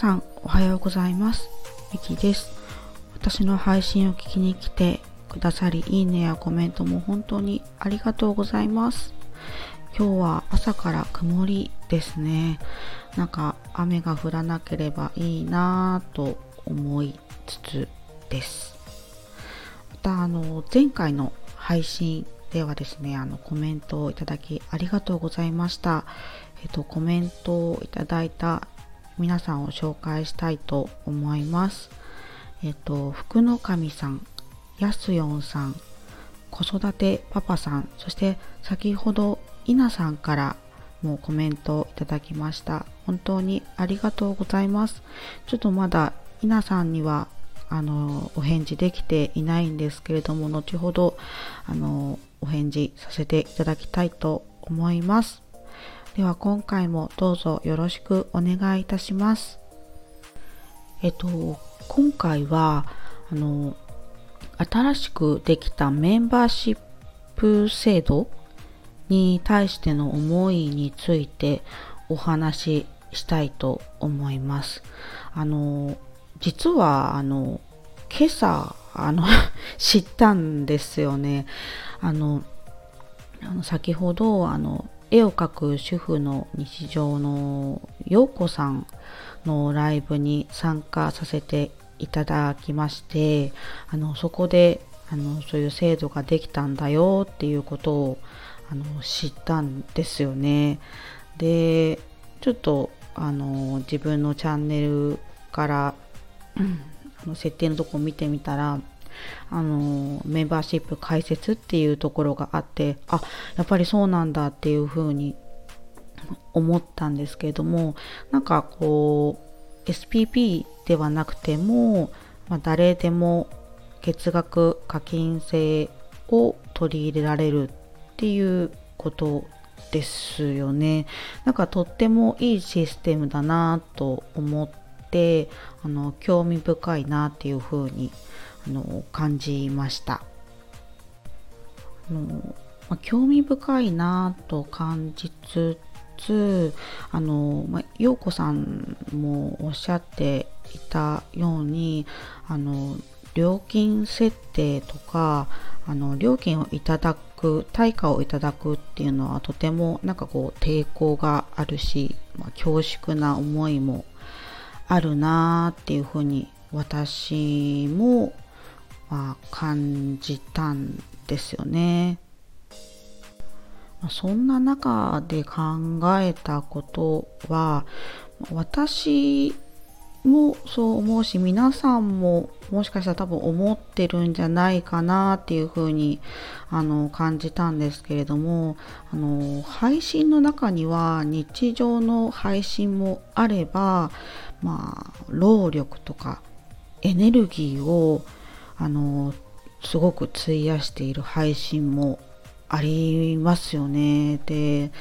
さんおはようございます。ミキです。私の配信を聞きに来てくださりいいねやコメントも本当にありがとうございます。今日は朝から曇りですね。なんか雨が降らなければいいなぁと思いつつです。またあの前回の配信ではですねあのコメントをいただきありがとうございました。えっとコメントをいただいた皆さんを紹介したいと思います。えっと、福の神さん、やすよんさん、子育てパパさん、そして先ほど稲さんからもコメントをいただきました。本当にありがとうございます。ちょっとまだ稲さんにはあのお返事できていないんですけれども、後ほどあのお返事させていただきたいと思います。では今回もどうぞよろしくお願いいたします。えっと、今回は、あの、新しくできたメンバーシップ制度に対しての思いについてお話ししたいと思います。あの、実は、あの、今朝、あの 知ったんですよね。あの、あの先ほど、あの、絵を描く主婦の日常の陽子さんのライブに参加させていただきましてあのそこであのそういう制度ができたんだよっていうことをあの知ったんですよね。でちょっとあの自分のチャンネルから、うん、あの設定のとこ見てみたらあのメンバーシップ開設っていうところがあってあやっぱりそうなんだっていうふうに思ったんですけれどもなんかこう SPP ではなくても、まあ、誰でも月額課金制を取り入れられるっていうことですよね。なんかとってもいいシステムだなと思ってあの興味深いなっていうふうにあの感じました。あのまあ、興味深いなと感じつつあの、まあ、陽子さんもおっしゃっていたようにあの料金設定とかあの料金をいただく対価をいただくっていうのはとてもなんかこう抵抗があるし、まあ、恐縮な思いもあるなっていうふうに私もまあ、感じたんですよね。そんな中で考えたことは私もそう思うし皆さんももしかしたら多分思ってるんじゃないかなっていうふうにあの感じたんですけれどもあの配信の中には日常の配信もあればまあ労力とかエネルギーをあのすごく費やしている配信もありますよね。で、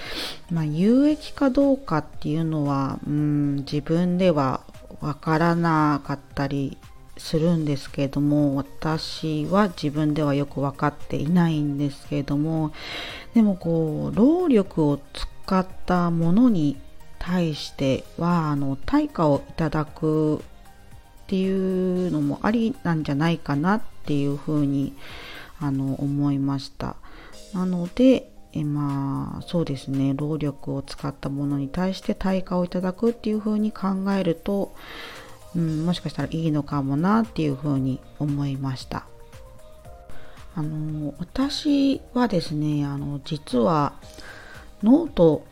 まあ、有益かどうかっていうのは、うん、自分ではわからなかったりするんですけれども私は自分ではよく分かっていないんですけれどもでもこう労力を使ったものに対してはあの対価をいただくっていうのもありなんじゃないかなっていうふうにあの思いました。なのでえまあそうですね労力を使ったものに対して対価をいただくっていうふうに考えると、うん、もしかしたらいいのかもなっていうふうに思いました。あの私はですねあの実はノート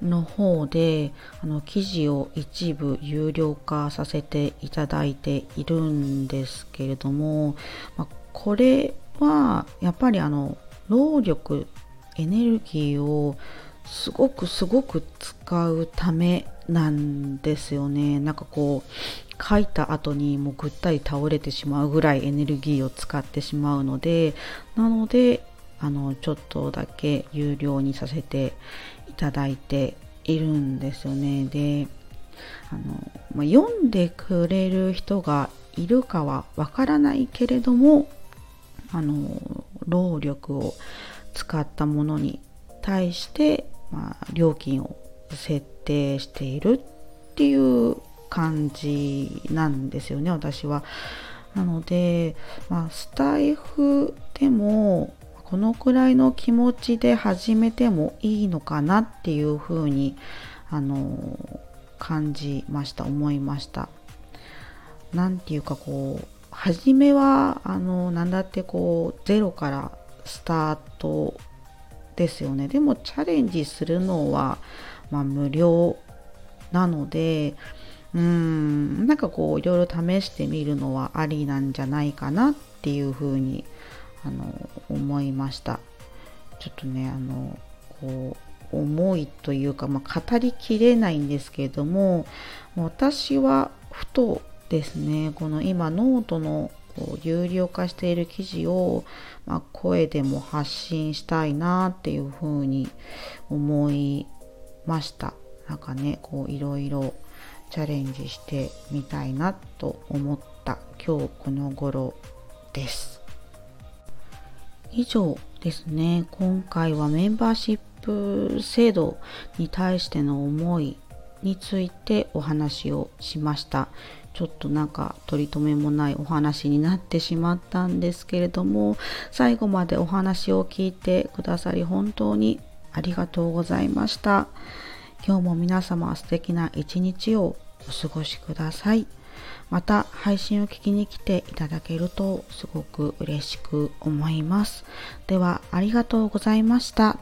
の方であの記事を一部有料化させていただいているんですけれども、まあ、これはやっぱりあの労力エネルギーをすごくすごく使うためなんですよねなんかこう書いた後にもうぐったり倒れてしまうぐらいエネルギーを使ってしまうのでなのであのちょっとだけ有料にさせていただいているんですよね。であの、まあ、読んでくれる人がいるかはわからないけれどもあの労力を使ったものに対して、まあ、料金を設定しているっていう感じなんですよね私は。なので、まあ、スタイフでもこのくらいの気持ちで始めてもいいのかなっていうふうにあの感じました思いました。なんていうかこう初めはあの何だってこうゼロからスタートですよね。でもチャレンジするのは、まあ、無料なのでうんなんかこういろいろ試してみるのはありなんじゃないかなっていうふうにあの思いました。ちょっとねあのこう思いというか、まあ、語りきれないんですけれども私はふとですねこの今ノートの有料化している記事を、まあ、声でも発信したいなっていうふうに思いました。なんかねこういろいろチャレンジしてみたいなと思った。今日この頃です。以上ですね。今回はメンバーシップ制度に対しての思いについてお話をしました。ちょっとなんか取り留めもないお話になってしまったんですけれども最後までお話を聞いてくださり本当にありがとうございました。今日も皆様素敵な一日をお過ごしください。また配信を聞きに来ていただけるとすごく嬉しく思います。ではありがとうございました。